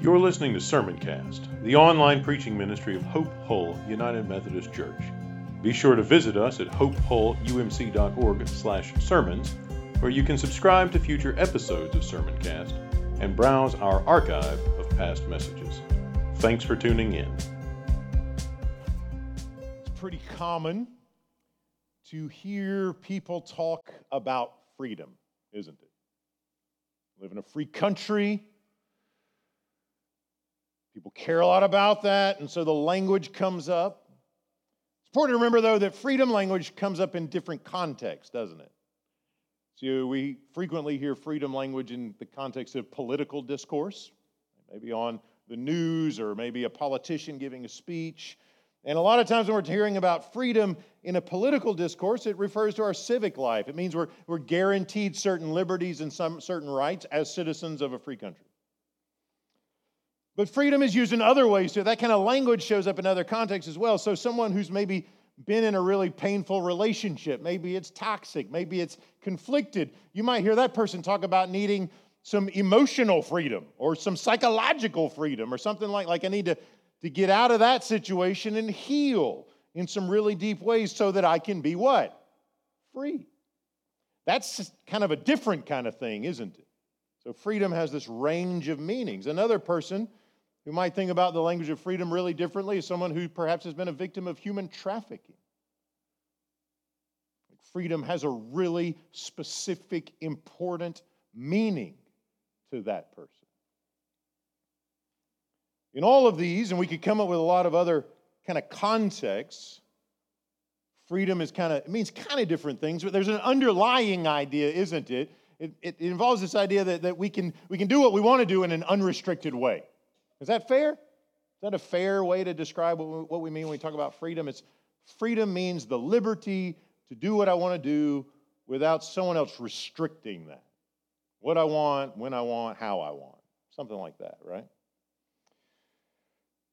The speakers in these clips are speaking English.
You're listening to Sermoncast, the online preaching ministry of Hope Hull United Methodist Church. Be sure to visit us at hopehullumc.org/sermons, where you can subscribe to future episodes of Sermoncast and browse our archive of past messages. Thanks for tuning in. It's pretty common to hear people talk about freedom, isn't it? live in a free country. People care a lot about that, and so the language comes up. It's important to remember, though, that freedom language comes up in different contexts, doesn't it? So we frequently hear freedom language in the context of political discourse, maybe on the news or maybe a politician giving a speech. And a lot of times when we're hearing about freedom in a political discourse, it refers to our civic life. It means we're, we're guaranteed certain liberties and some certain rights as citizens of a free country. But freedom is used in other ways too. That kind of language shows up in other contexts as well. So, someone who's maybe been in a really painful relationship, maybe it's toxic, maybe it's conflicted, you might hear that person talk about needing some emotional freedom or some psychological freedom or something like, like I need to to get out of that situation and heal in some really deep ways so that I can be what? Free. That's kind of a different kind of thing, isn't it? So freedom has this range of meanings. Another person who might think about the language of freedom really differently is someone who perhaps has been a victim of human trafficking. Freedom has a really specific, important meaning to that person. In all of these, and we could come up with a lot of other kind of contexts, freedom is kind of, it means kind of different things, but there's an underlying idea, isn't it? It, it, it involves this idea that, that we, can, we can do what we want to do in an unrestricted way. Is that fair? Is that a fair way to describe what we, what we mean when we talk about freedom? It's freedom means the liberty to do what I want to do without someone else restricting that. What I want, when I want, how I want. Something like that, right?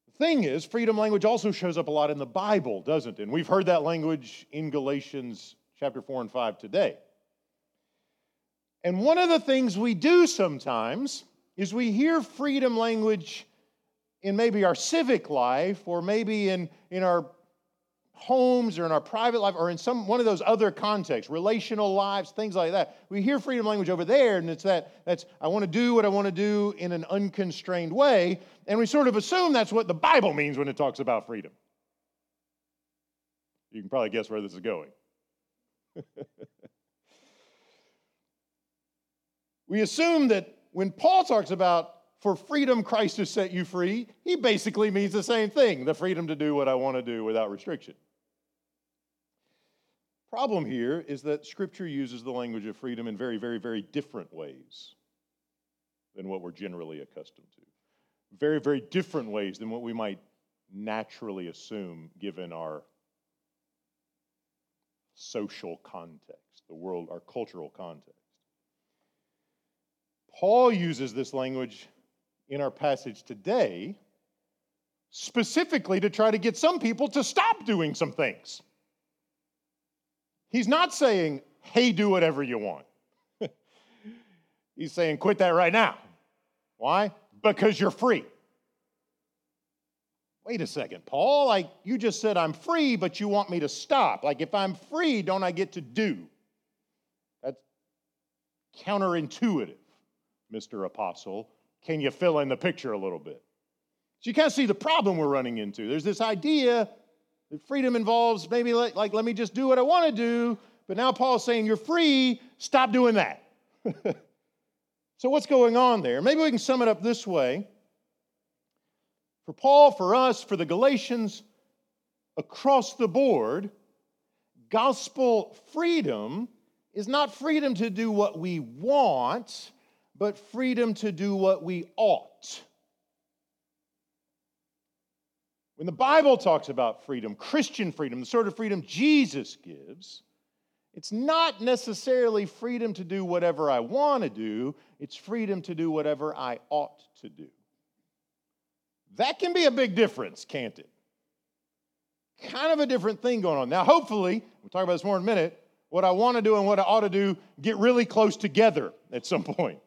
The thing is, freedom language also shows up a lot in the Bible, doesn't it? And we've heard that language in Galatians chapter 4 and 5 today. And one of the things we do sometimes is we hear freedom language in maybe our civic life or maybe in, in our homes or in our private life or in some one of those other contexts, relational lives, things like that. We hear freedom language over there, and it's that that's I want to do what I want to do in an unconstrained way, and we sort of assume that's what the Bible means when it talks about freedom. You can probably guess where this is going. we assume that when Paul talks about for freedom Christ has set you free, he basically means the same thing the freedom to do what I want to do without restriction. Problem here is that Scripture uses the language of freedom in very, very, very different ways than what we're generally accustomed to. Very, very different ways than what we might naturally assume given our social context, the world, our cultural context. Paul uses this language in our passage today specifically to try to get some people to stop doing some things. He's not saying, hey, do whatever you want. He's saying, quit that right now. Why? Because you're free. Wait a second, Paul, like you just said I'm free, but you want me to stop. Like if I'm free, don't I get to do? That's counterintuitive, Mr. Apostle. Can you fill in the picture a little bit? So you kind of see the problem we're running into. There's this idea that freedom involves maybe like, like let me just do what I want to do, but now Paul's saying you're free, stop doing that. so what's going on there? Maybe we can sum it up this way. For Paul, for us, for the Galatians, across the board, gospel freedom is not freedom to do what we want, but freedom to do what we ought. When the Bible talks about freedom, Christian freedom, the sort of freedom Jesus gives, it's not necessarily freedom to do whatever I want to do, it's freedom to do whatever I ought to do. That can be a big difference, can't it? Kind of a different thing going on. Now, hopefully, we'll talk about this more in a minute, what I want to do and what I ought to do get really close together at some point.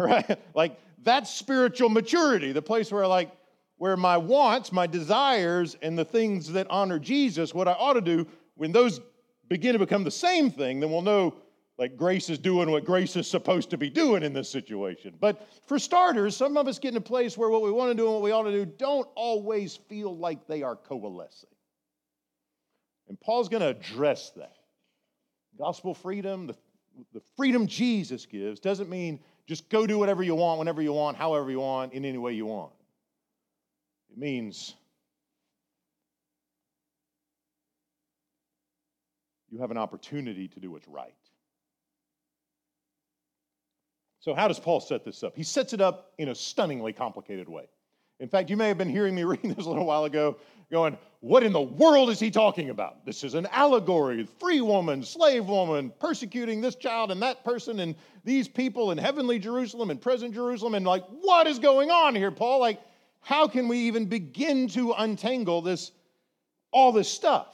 Right? Like that's spiritual maturity, the place where like where my wants, my desires, and the things that honor Jesus, what I ought to do, when those begin to become the same thing, then we'll know like grace is doing what grace is supposed to be doing in this situation. But for starters, some of us get in a place where what we want to do and what we ought to do don't always feel like they are coalescing. And Paul's going to address that. Gospel freedom, the, the freedom Jesus gives, doesn't mean just go do whatever you want, whenever you want, however you want, in any way you want. It means you have an opportunity to do what's right. So, how does Paul set this up? He sets it up in a stunningly complicated way. In fact, you may have been hearing me reading this a little while ago, going, What in the world is he talking about? This is an allegory free woman, slave woman, persecuting this child and that person and these people in heavenly Jerusalem and present Jerusalem. And like, what is going on here, Paul? Like, how can we even begin to untangle this, all this stuff?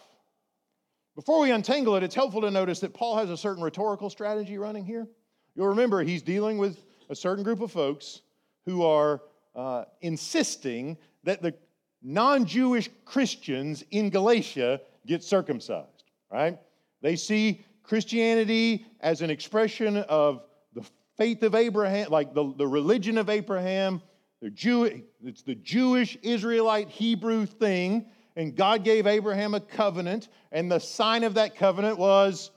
Before we untangle it, it's helpful to notice that Paul has a certain rhetorical strategy running here. You'll remember he's dealing with a certain group of folks who are uh, insisting that the non Jewish Christians in Galatia get circumcised, right? They see Christianity as an expression of the faith of Abraham, like the, the religion of Abraham. The Jew, it's the Jewish, Israelite, Hebrew thing. And God gave Abraham a covenant, and the sign of that covenant was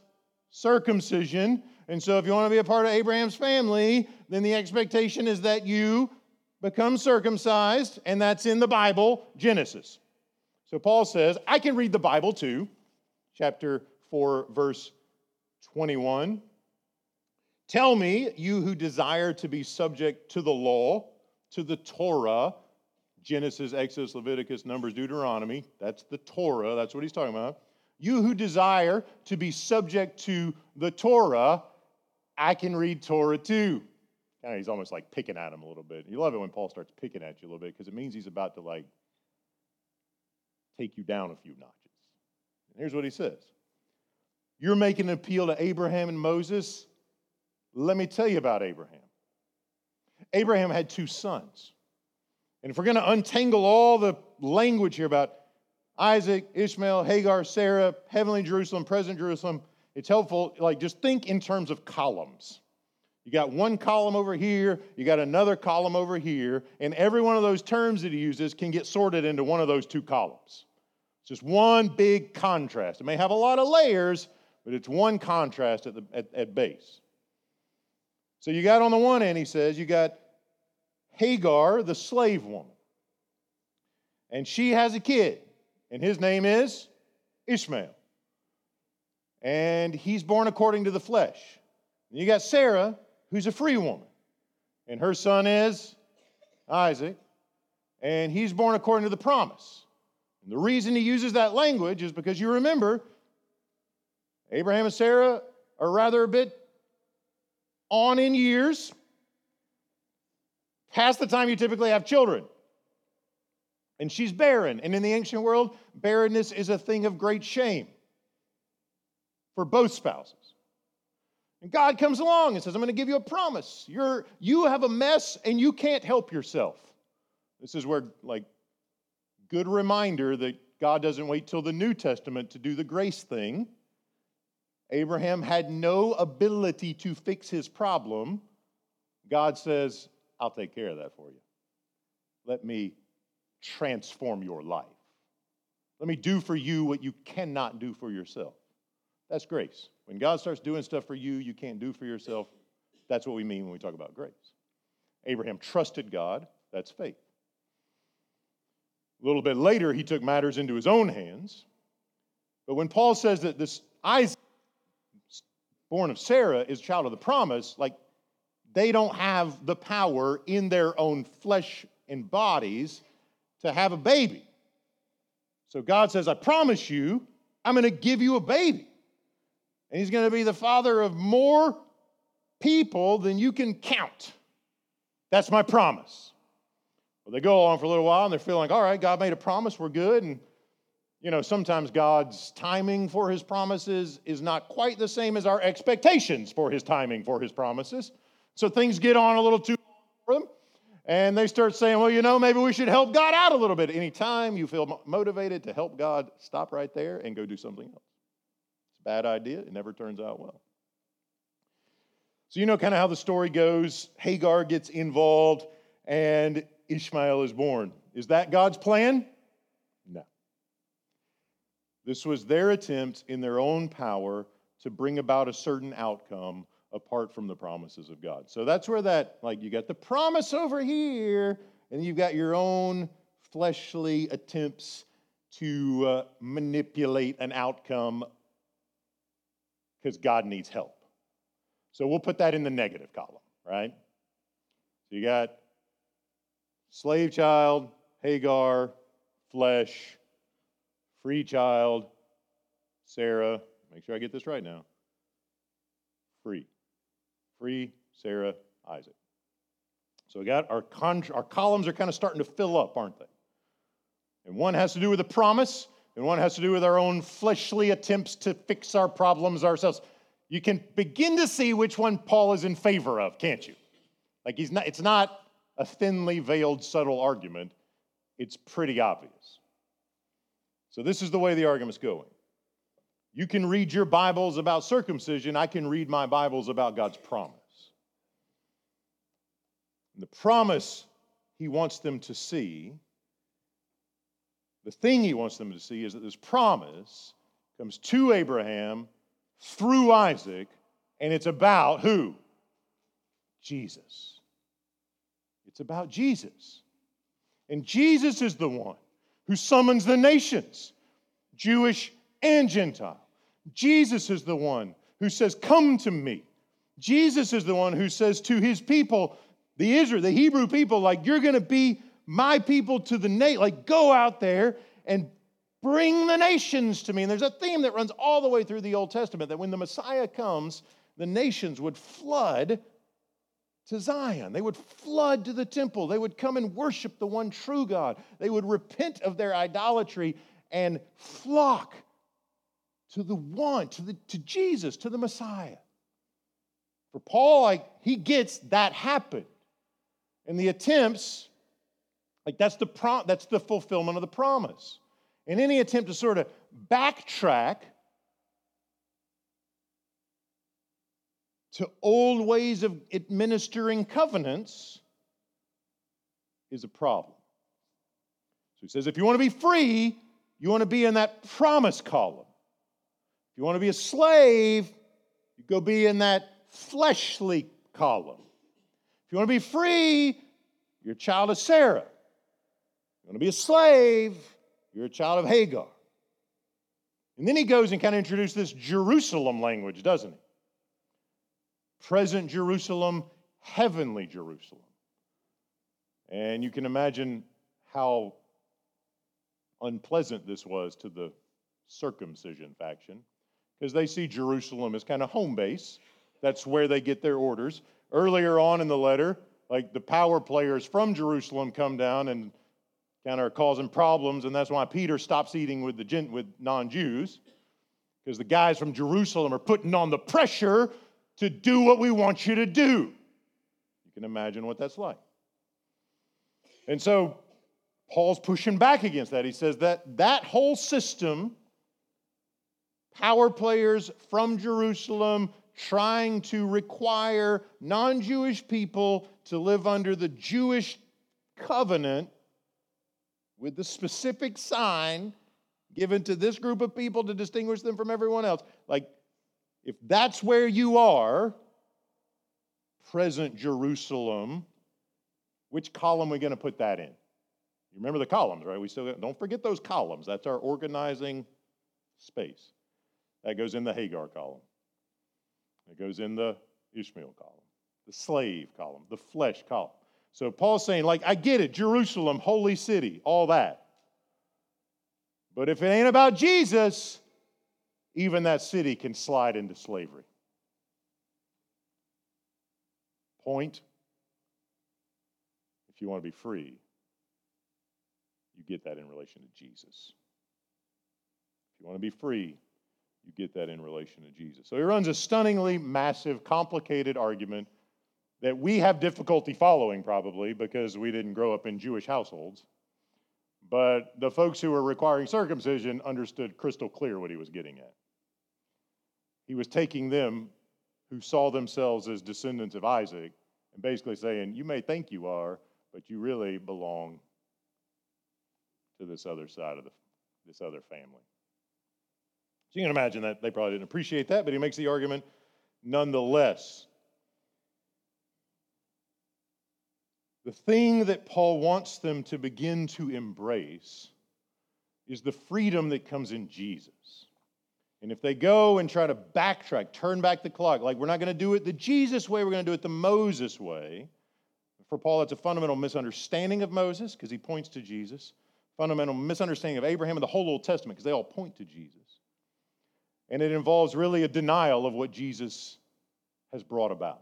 circumcision. And so, if you want to be a part of Abraham's family, then the expectation is that you become circumcised, and that's in the Bible, Genesis. So, Paul says, I can read the Bible too, chapter 4, verse 21. Tell me, you who desire to be subject to the law, to the Torah, Genesis, Exodus, Leviticus, Numbers, Deuteronomy, that's the Torah, that's what he's talking about. You who desire to be subject to the Torah, I can read Torah too. Kind of, he's almost like picking at him a little bit. You love it when Paul starts picking at you a little bit because it means he's about to like take you down a few notches. And here's what he says You're making an appeal to Abraham and Moses. Let me tell you about Abraham. Abraham had two sons. And if we're going to untangle all the language here about Isaac, Ishmael, Hagar, Sarah, heavenly Jerusalem, present Jerusalem, it's helpful, like just think in terms of columns. You got one column over here, you got another column over here, and every one of those terms that he uses can get sorted into one of those two columns. It's just one big contrast. It may have a lot of layers, but it's one contrast at, the, at, at base. So you got on the one end, he says, you got Hagar, the slave woman. And she has a kid, and his name is Ishmael and he's born according to the flesh. And you got Sarah, who's a free woman, and her son is Isaac, and he's born according to the promise. And the reason he uses that language is because you remember Abraham and Sarah are rather a bit on in years, past the time you typically have children. And she's barren. And in the ancient world, barrenness is a thing of great shame for both spouses. And God comes along and says, I'm going to give you a promise. You're, you have a mess and you can't help yourself. This is where, like, good reminder that God doesn't wait till the New Testament to do the grace thing. Abraham had no ability to fix his problem. God says, I'll take care of that for you. Let me transform your life. Let me do for you what you cannot do for yourself. That's grace. When God starts doing stuff for you, you can't do for yourself. That's what we mean when we talk about grace. Abraham trusted God. That's faith. A little bit later, he took matters into his own hands. But when Paul says that this Isaac, born of Sarah, is child of the promise, like they don't have the power in their own flesh and bodies to have a baby. So God says, I promise you, I'm going to give you a baby. And he's going to be the father of more people than you can count. That's my promise. Well, they go on for a little while and they're feeling like, all right, God made a promise, we're good. And, you know, sometimes God's timing for his promises is not quite the same as our expectations for his timing for his promises. So things get on a little too for them. And they start saying, well, you know, maybe we should help God out a little bit. Anytime you feel motivated to help God, stop right there and go do something else. It's a bad idea. It never turns out well. So, you know kind of how the story goes. Hagar gets involved and Ishmael is born. Is that God's plan? No. This was their attempt in their own power to bring about a certain outcome apart from the promises of God. So that's where that, like, you got the promise over here, and you've got your own fleshly attempts to uh, manipulate an outcome because God needs help. So we'll put that in the negative column, right? So you got slave child, Hagar, flesh, free child, Sarah. Make sure I get this right now. Free. Free, Sarah, Isaac. So we got our, con- our columns are kind of starting to fill up, aren't they? And one has to do with the promise, and one has to do with our own fleshly attempts to fix our problems ourselves. You can begin to see which one Paul is in favor of, can't you? Like he's not, it's not a thinly veiled, subtle argument. It's pretty obvious. So this is the way the argument's going. You can read your Bibles about circumcision, I can read my Bibles about God's promise. And the promise he wants them to see, the thing he wants them to see is that this promise comes to Abraham through Isaac, and it's about who? Jesus. It's about Jesus. And Jesus is the one who summons the nations, Jewish and Gentile. Jesus is the one who says, Come to me. Jesus is the one who says to his people, the Israel, the Hebrew people, like, you're going to be my people to the nation. Like, go out there and Bring the nations to me. And there's a theme that runs all the way through the Old Testament that when the Messiah comes, the nations would flood to Zion. They would flood to the temple. They would come and worship the one true God. They would repent of their idolatry and flock to the one, to, the, to Jesus, to the Messiah. For Paul, like he gets that happened. And the attempts, like that's the pro- that's the fulfillment of the promise. And any attempt to sort of backtrack to old ways of administering covenants is a problem. So he says if you want to be free, you want to be in that promise column. If you want to be a slave, you go be in that fleshly column. If you want to be free, you're a child of Sarah. Want to be a slave, you're a child of Hagar. And then he goes and kind of introduces this Jerusalem language, doesn't he? Present Jerusalem, heavenly Jerusalem. And you can imagine how unpleasant this was to the circumcision faction because they see Jerusalem as kind of home base. That's where they get their orders. Earlier on in the letter, like the power players from Jerusalem come down and kind of are causing problems, and that's why Peter stops eating with, the, gent with non Jews, because the guys from Jerusalem are putting on the pressure to do what we want you to do. You can imagine what that's like. And so Paul's pushing back against that. He says that that whole system, power players from Jerusalem trying to require non Jewish people to live under the Jewish covenant, with the specific sign given to this group of people to distinguish them from everyone else. Like, if that's where you are, present Jerusalem, which column are we going to put that in? You remember the columns, right? We still don't forget those columns. That's our organizing space. That goes in the Hagar column. It goes in the Ishmael column, the slave column, the flesh column. So Paul's saying, like, I get it, Jerusalem, holy city, all that. But if it ain't about Jesus, even that city can slide into slavery. Point if you want to be free, you get that in relation to Jesus. If you want to be free, you get that in relation to Jesus. So he runs a stunningly massive, complicated argument that we have difficulty following, probably because we didn't grow up in Jewish households. But the folks who were requiring circumcision understood crystal clear what he was getting at. He was taking them who saw themselves as descendants of Isaac and basically saying, You may think you are, but you really belong to this other side of the, this other family. So you can imagine that they probably didn't appreciate that, but he makes the argument nonetheless. The thing that Paul wants them to begin to embrace is the freedom that comes in Jesus. And if they go and try to backtrack, turn back the clock, like we're not going to do it the Jesus way, we're going to do it the Moses way. For Paul, that's a fundamental misunderstanding of Moses because he points to Jesus, fundamental misunderstanding of Abraham and the whole Old Testament because they all point to Jesus. And it involves really a denial of what Jesus has brought about.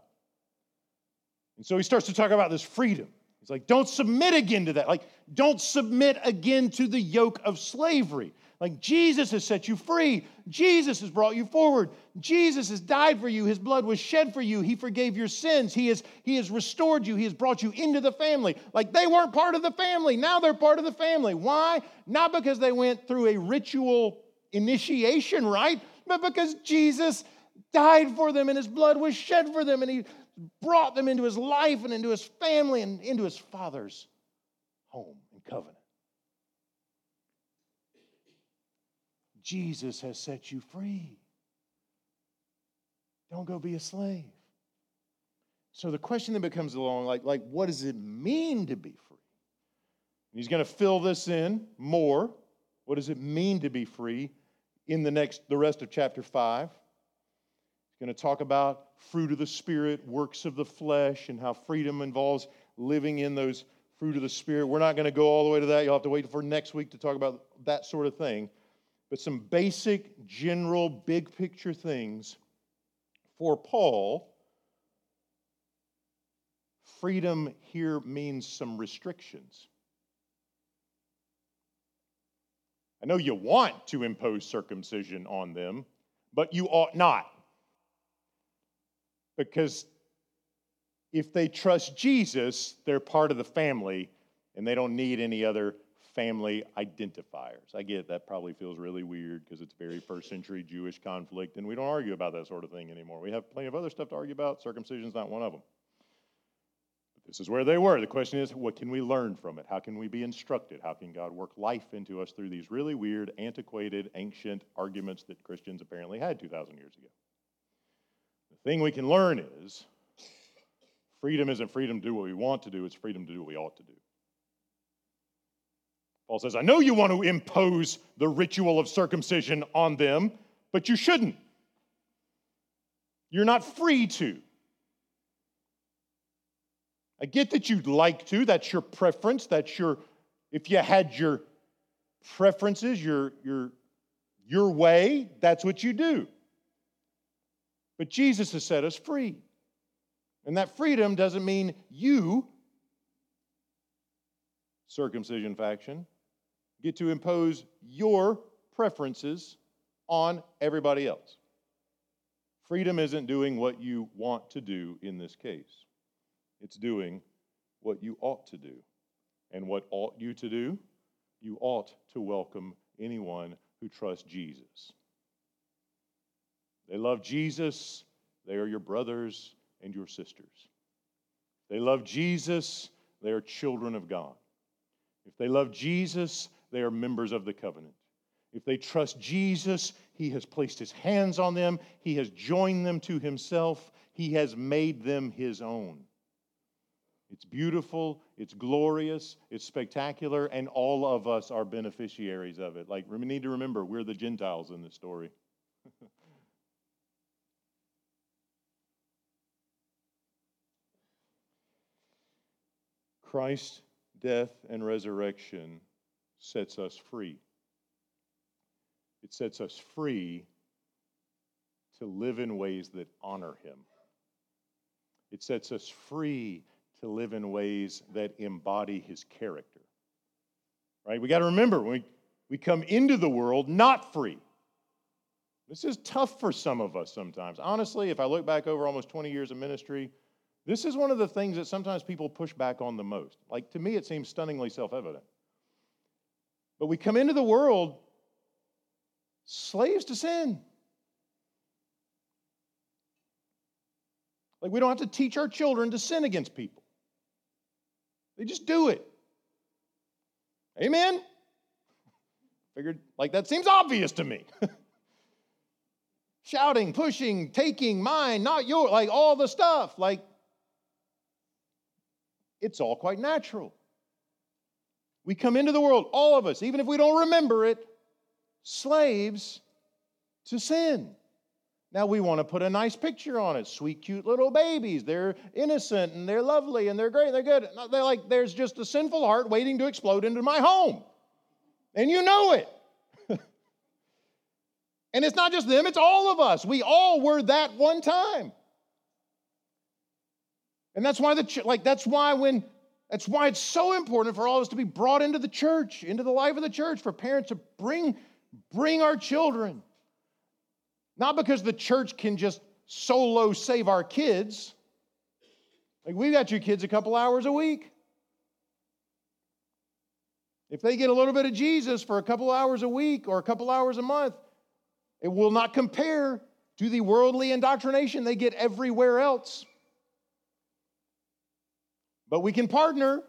And so he starts to talk about this freedom. He's like, don't submit again to that. Like, don't submit again to the yoke of slavery. Like, Jesus has set you free. Jesus has brought you forward. Jesus has died for you. His blood was shed for you. He forgave your sins. He has, he has restored you. He has brought you into the family. Like, they weren't part of the family. Now they're part of the family. Why? Not because they went through a ritual initiation, right? But because Jesus died for them and his blood was shed for them and he brought them into his life and into his family and into his father's home and covenant. Jesus has set you free. Don't go be a slave. So the question then becomes along like, like what does it mean to be free? he's going to fill this in more. What does it mean to be free in the next the rest of chapter 5? Going to talk about fruit of the Spirit, works of the flesh, and how freedom involves living in those fruit of the Spirit. We're not going to go all the way to that. You'll have to wait for next week to talk about that sort of thing. But some basic, general, big picture things for Paul. Freedom here means some restrictions. I know you want to impose circumcision on them, but you ought not. Because if they trust Jesus, they're part of the family and they don't need any other family identifiers. I get that probably feels really weird because it's very first century Jewish conflict and we don't argue about that sort of thing anymore. We have plenty of other stuff to argue about. Circumcision's not one of them. But this is where they were. The question is, what can we learn from it? How can we be instructed? How can God work life into us through these really weird, antiquated, ancient arguments that Christians apparently had 2,000 years ago? The thing we can learn is freedom isn't freedom to do what we want to do, it's freedom to do what we ought to do. Paul says, I know you want to impose the ritual of circumcision on them, but you shouldn't. You're not free to. I get that you'd like to, that's your preference, that's your, if you had your preferences, your, your, your way, that's what you do. But Jesus has set us free. And that freedom doesn't mean you, circumcision faction, get to impose your preferences on everybody else. Freedom isn't doing what you want to do in this case, it's doing what you ought to do. And what ought you to do? You ought to welcome anyone who trusts Jesus. They love Jesus, they are your brothers and your sisters. They love Jesus, they are children of God. If they love Jesus, they are members of the covenant. If they trust Jesus, He has placed His hands on them, He has joined them to Himself, He has made them His own. It's beautiful, it's glorious, it's spectacular, and all of us are beneficiaries of it. Like, we need to remember, we're the Gentiles in this story. Christ's death and resurrection sets us free. It sets us free to live in ways that honor Him. It sets us free to live in ways that embody His character. Right? We got to remember we, we come into the world not free. This is tough for some of us sometimes. Honestly, if I look back over almost 20 years of ministry, This is one of the things that sometimes people push back on the most. Like to me, it seems stunningly self evident. But we come into the world slaves to sin. Like we don't have to teach our children to sin against people, they just do it. Amen? Figured, like, that seems obvious to me. Shouting, pushing, taking, mine, not yours, like all the stuff. Like, it's all quite natural. We come into the world, all of us, even if we don't remember it, slaves to sin. Now we want to put a nice picture on it. Sweet, cute little babies. They're innocent and they're lovely and they're great and they're good. They're like, there's just a sinful heart waiting to explode into my home. And you know it. and it's not just them, it's all of us. We all were that one time. And that's why the like that's why when that's why it's so important for all of us to be brought into the church, into the life of the church, for parents to bring bring our children not because the church can just solo save our kids. Like, we got your kids a couple hours a week. If they get a little bit of Jesus for a couple hours a week or a couple hours a month, it will not compare to the worldly indoctrination they get everywhere else. But we can partner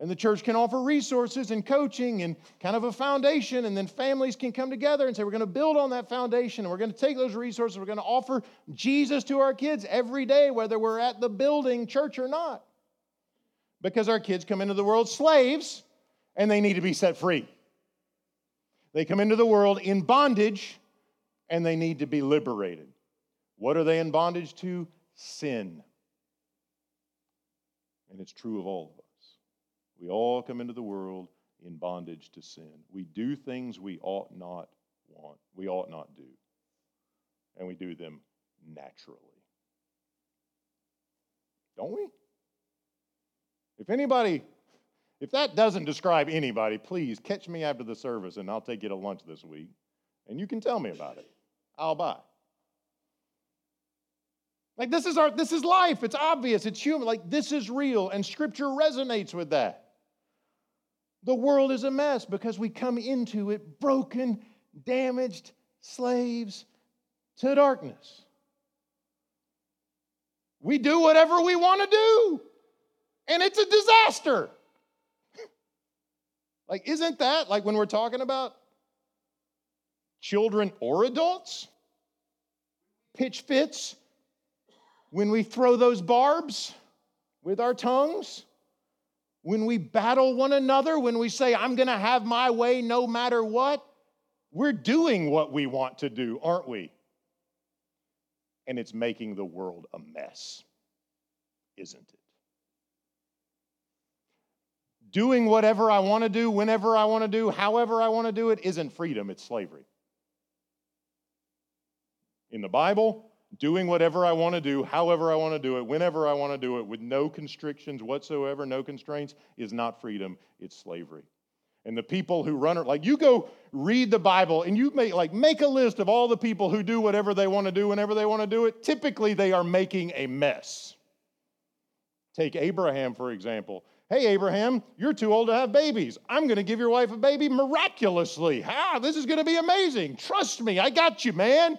and the church can offer resources and coaching and kind of a foundation, and then families can come together and say, We're going to build on that foundation, and we're going to take those resources, we're going to offer Jesus to our kids every day, whether we're at the building, church, or not. Because our kids come into the world slaves and they need to be set free. They come into the world in bondage and they need to be liberated. What are they in bondage to? Sin. And it's true of all of us. We all come into the world in bondage to sin. We do things we ought not want, we ought not do. And we do them naturally. Don't we? If anybody, if that doesn't describe anybody, please catch me after the service and I'll take you to lunch this week and you can tell me about it. I'll buy. Like this is our this is life. It's obvious. It's human. Like this is real and scripture resonates with that. The world is a mess because we come into it broken, damaged slaves to darkness. We do whatever we want to do, and it's a disaster. like, isn't that like when we're talking about children or adults? Pitch fits when we throw those barbs with our tongues? when we battle one another, when we say, I'm going to have my way no matter what, we're doing what we want to do, aren't we? And it's making the world a mess, isn't it? Doing whatever I want to do, whenever I want to do, however I want to do it, isn't freedom, it's slavery. In the Bible, doing whatever I want to do, however I want to do it, whenever I want to do it, with no constrictions whatsoever, no constraints, is not freedom, it's slavery. And the people who run it, like you go read the Bible and you make like make a list of all the people who do whatever they want to do whenever they want to do it. Typically, they are making a mess. Take Abraham, for example. Hey, Abraham, you're too old to have babies. I'm going to give your wife a baby miraculously. Ah, this is going to be amazing. Trust me, I got you, man.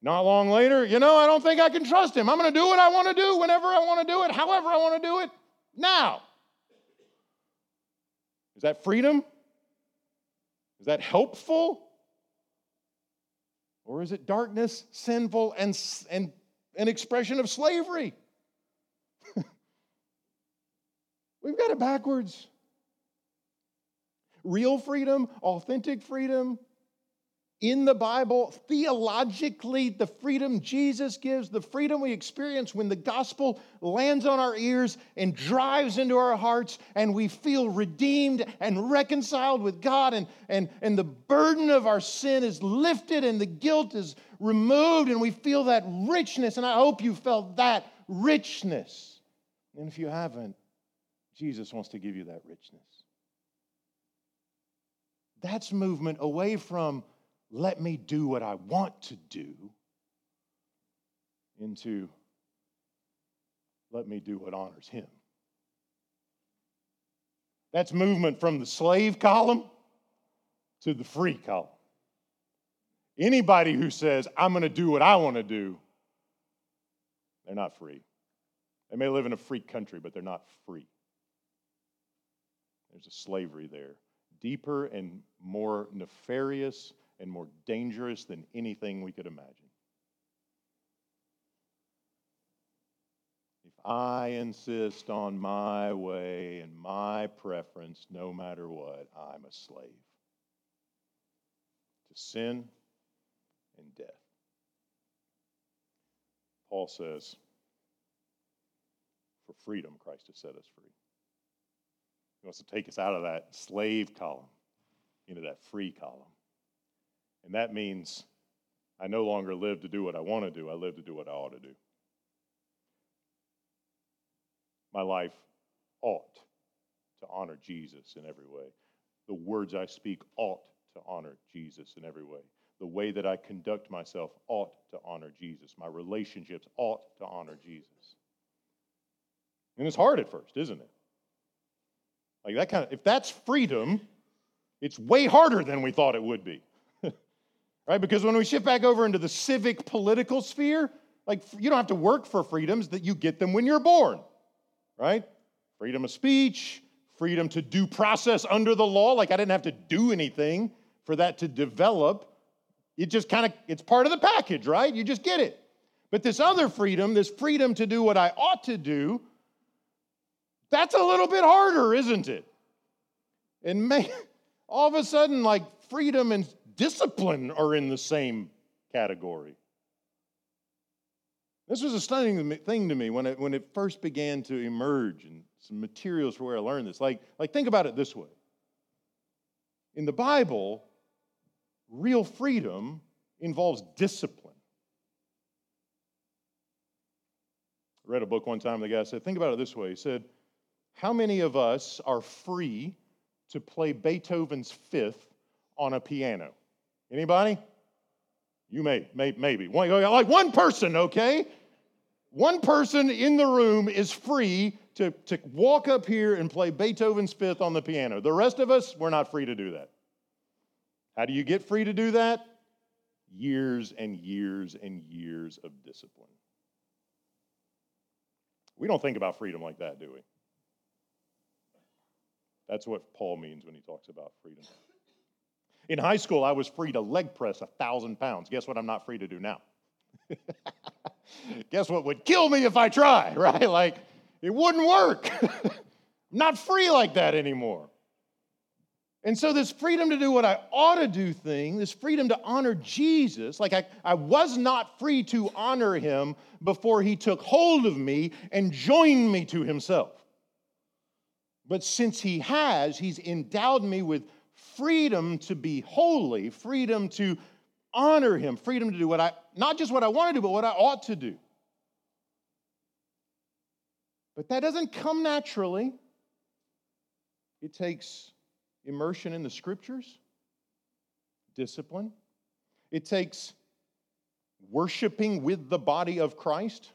Not long later, you know, I don't think I can trust him. I'm going to do what I want to do whenever I want to do it, however I want to do it, now. Is that freedom? Is that helpful? Or is it darkness, sinful, and, and an expression of slavery? We've got it backwards. Real freedom, authentic freedom, in the Bible, theologically, the freedom Jesus gives, the freedom we experience when the gospel lands on our ears and drives into our hearts, and we feel redeemed and reconciled with God, and, and, and the burden of our sin is lifted and the guilt is removed, and we feel that richness. And I hope you felt that richness. And if you haven't, Jesus wants to give you that richness. That's movement away from let me do what I want to do into let me do what honors him. That's movement from the slave column to the free column. Anybody who says, I'm going to do what I want to do, they're not free. They may live in a free country, but they're not free. There's a slavery there, deeper and more nefarious and more dangerous than anything we could imagine. If I insist on my way and my preference, no matter what, I'm a slave to sin and death. Paul says, for freedom, Christ has set us free. He wants to take us out of that slave column into that free column. And that means I no longer live to do what I want to do, I live to do what I ought to do. My life ought to honor Jesus in every way. The words I speak ought to honor Jesus in every way. The way that I conduct myself ought to honor Jesus. My relationships ought to honor Jesus. And it's hard at first, isn't it? Like that kind of, if that's freedom, it's way harder than we thought it would be. Right? Because when we shift back over into the civic political sphere, like you don't have to work for freedoms that you get them when you're born. Right? Freedom of speech, freedom to due process under the law, like I didn't have to do anything for that to develop. It just kind of it's part of the package, right? You just get it. But this other freedom, this freedom to do what I ought to do, that's a little bit harder, isn't it? And may, all of a sudden, like freedom and discipline are in the same category. This was a stunning thing to me when it, when it first began to emerge and some materials for where I learned this. Like, like, think about it this way. In the Bible, real freedom involves discipline. I read a book one time, the guy said, think about it this way. He said, how many of us are free to play Beethoven's fifth on a piano? Anybody? You may, may maybe. One, oh, like one person, okay? One person in the room is free to, to walk up here and play Beethoven's fifth on the piano. The rest of us, we're not free to do that. How do you get free to do that? Years and years and years of discipline. We don't think about freedom like that, do we? That's what Paul means when he talks about freedom. In high school, I was free to leg press a thousand pounds. Guess what I'm not free to do now? Guess what would kill me if I try, right? Like, it wouldn't work. not free like that anymore. And so, this freedom to do what I ought to do thing, this freedom to honor Jesus, like I, I was not free to honor him before he took hold of me and joined me to himself. But since He has, He's endowed me with freedom to be holy, freedom to honor Him, freedom to do what I, not just what I want to do, but what I ought to do. But that doesn't come naturally. It takes immersion in the scriptures, discipline. It takes worshiping with the body of Christ.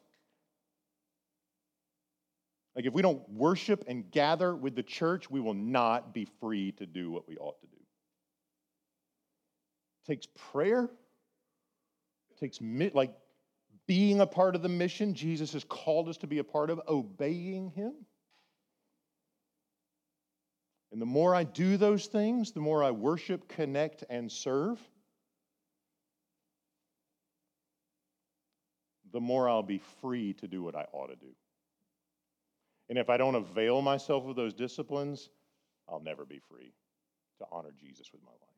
Like, if we don't worship and gather with the church, we will not be free to do what we ought to do. Takes prayer, takes, like, being a part of the mission Jesus has called us to be a part of, obeying Him. And the more I do those things, the more I worship, connect, and serve, the more I'll be free to do what I ought to do. And if I don't avail myself of those disciplines, I'll never be free to honor Jesus with my life.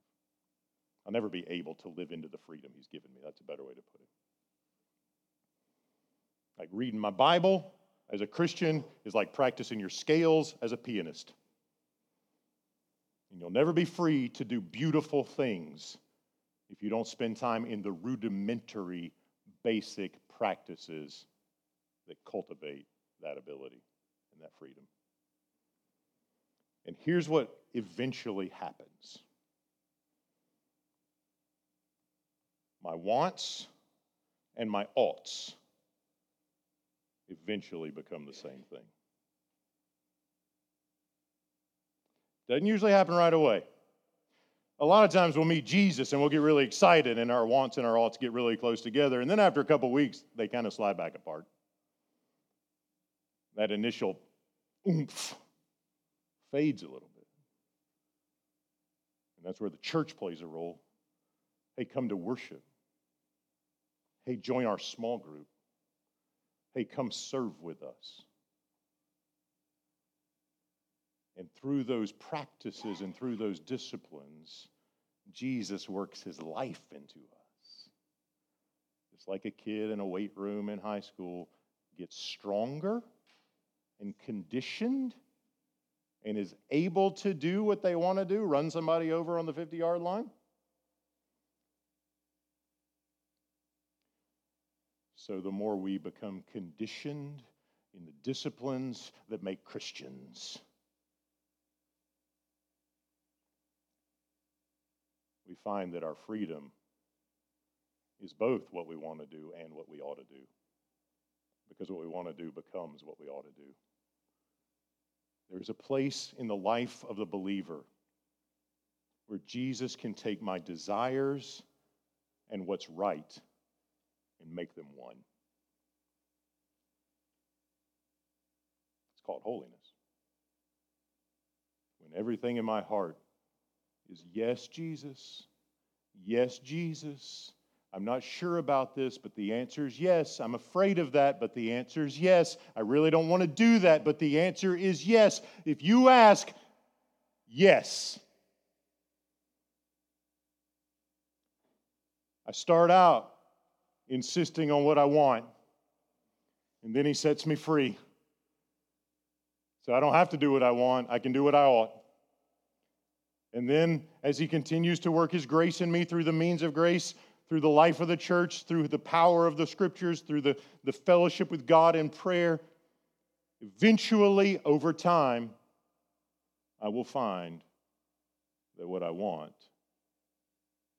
I'll never be able to live into the freedom he's given me. That's a better way to put it. Like reading my Bible as a Christian is like practicing your scales as a pianist. And you'll never be free to do beautiful things if you don't spend time in the rudimentary, basic practices that cultivate that ability and that freedom. And here's what eventually happens my wants and my oughts eventually become the same thing. Doesn't usually happen right away. A lot of times we'll meet Jesus and we'll get really excited, and our wants and our oughts get really close together. And then after a couple weeks, they kind of slide back apart. That initial oomph fades a little bit. And that's where the church plays a role. Hey, come to worship. Hey, join our small group. Hey, come serve with us. And through those practices and through those disciplines, Jesus works his life into us. Just like a kid in a weight room in high school gets stronger and conditioned and is able to do what they want to do, run somebody over on the 50 yard line. So, the more we become conditioned in the disciplines that make Christians, we find that our freedom is both what we want to do and what we ought to do. Because what we want to do becomes what we ought to do. There's a place in the life of the believer where Jesus can take my desires and what's right and make them one. It's called holiness. When everything in my heart is yes, Jesus, yes, Jesus. I'm not sure about this, but the answer is yes. I'm afraid of that, but the answer is yes. I really don't want to do that, but the answer is yes. If you ask, yes. I start out insisting on what I want, and then he sets me free. So I don't have to do what I want, I can do what I ought. And then, as He continues to work His grace in me through the means of grace, through the life of the church, through the power of the scriptures, through the, the fellowship with God in prayer, eventually, over time, I will find that what I want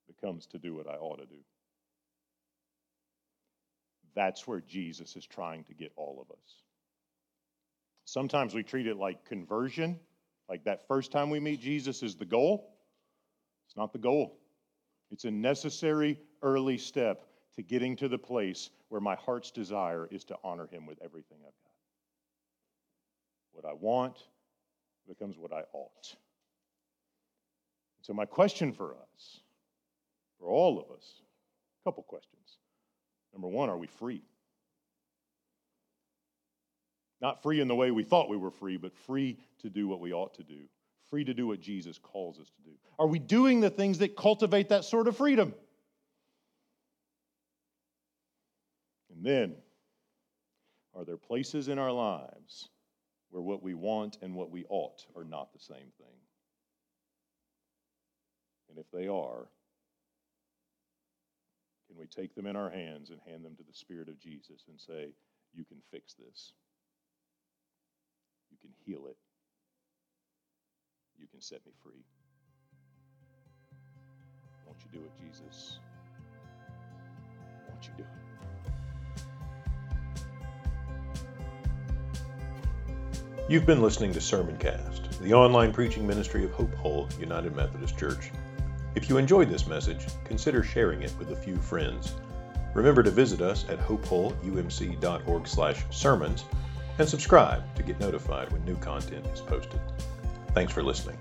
becomes to do what I ought to do. That's where Jesus is trying to get all of us. Sometimes we treat it like conversion like that first time we meet Jesus is the goal. It's not the goal, it's a necessary early step to getting to the place where my heart's desire is to honor him with everything I've got. What I want becomes what I ought. So, my question for us, for all of us, a couple questions. Number one, are we free? Not free in the way we thought we were free, but free to do what we ought to do, free to do what Jesus calls us to do. Are we doing the things that cultivate that sort of freedom? And then, are there places in our lives where what we want and what we ought are not the same thing? And if they are, can we take them in our hands and hand them to the Spirit of Jesus and say, You can fix this? You can heal it. You can set me free. Won't you do it, Jesus? Won't you do it? You've been listening to Sermoncast, the online preaching ministry of Hope Hull United Methodist Church. If you enjoyed this message, consider sharing it with a few friends. Remember to visit us at hopehullumc.org/sermons and subscribe to get notified when new content is posted. Thanks for listening.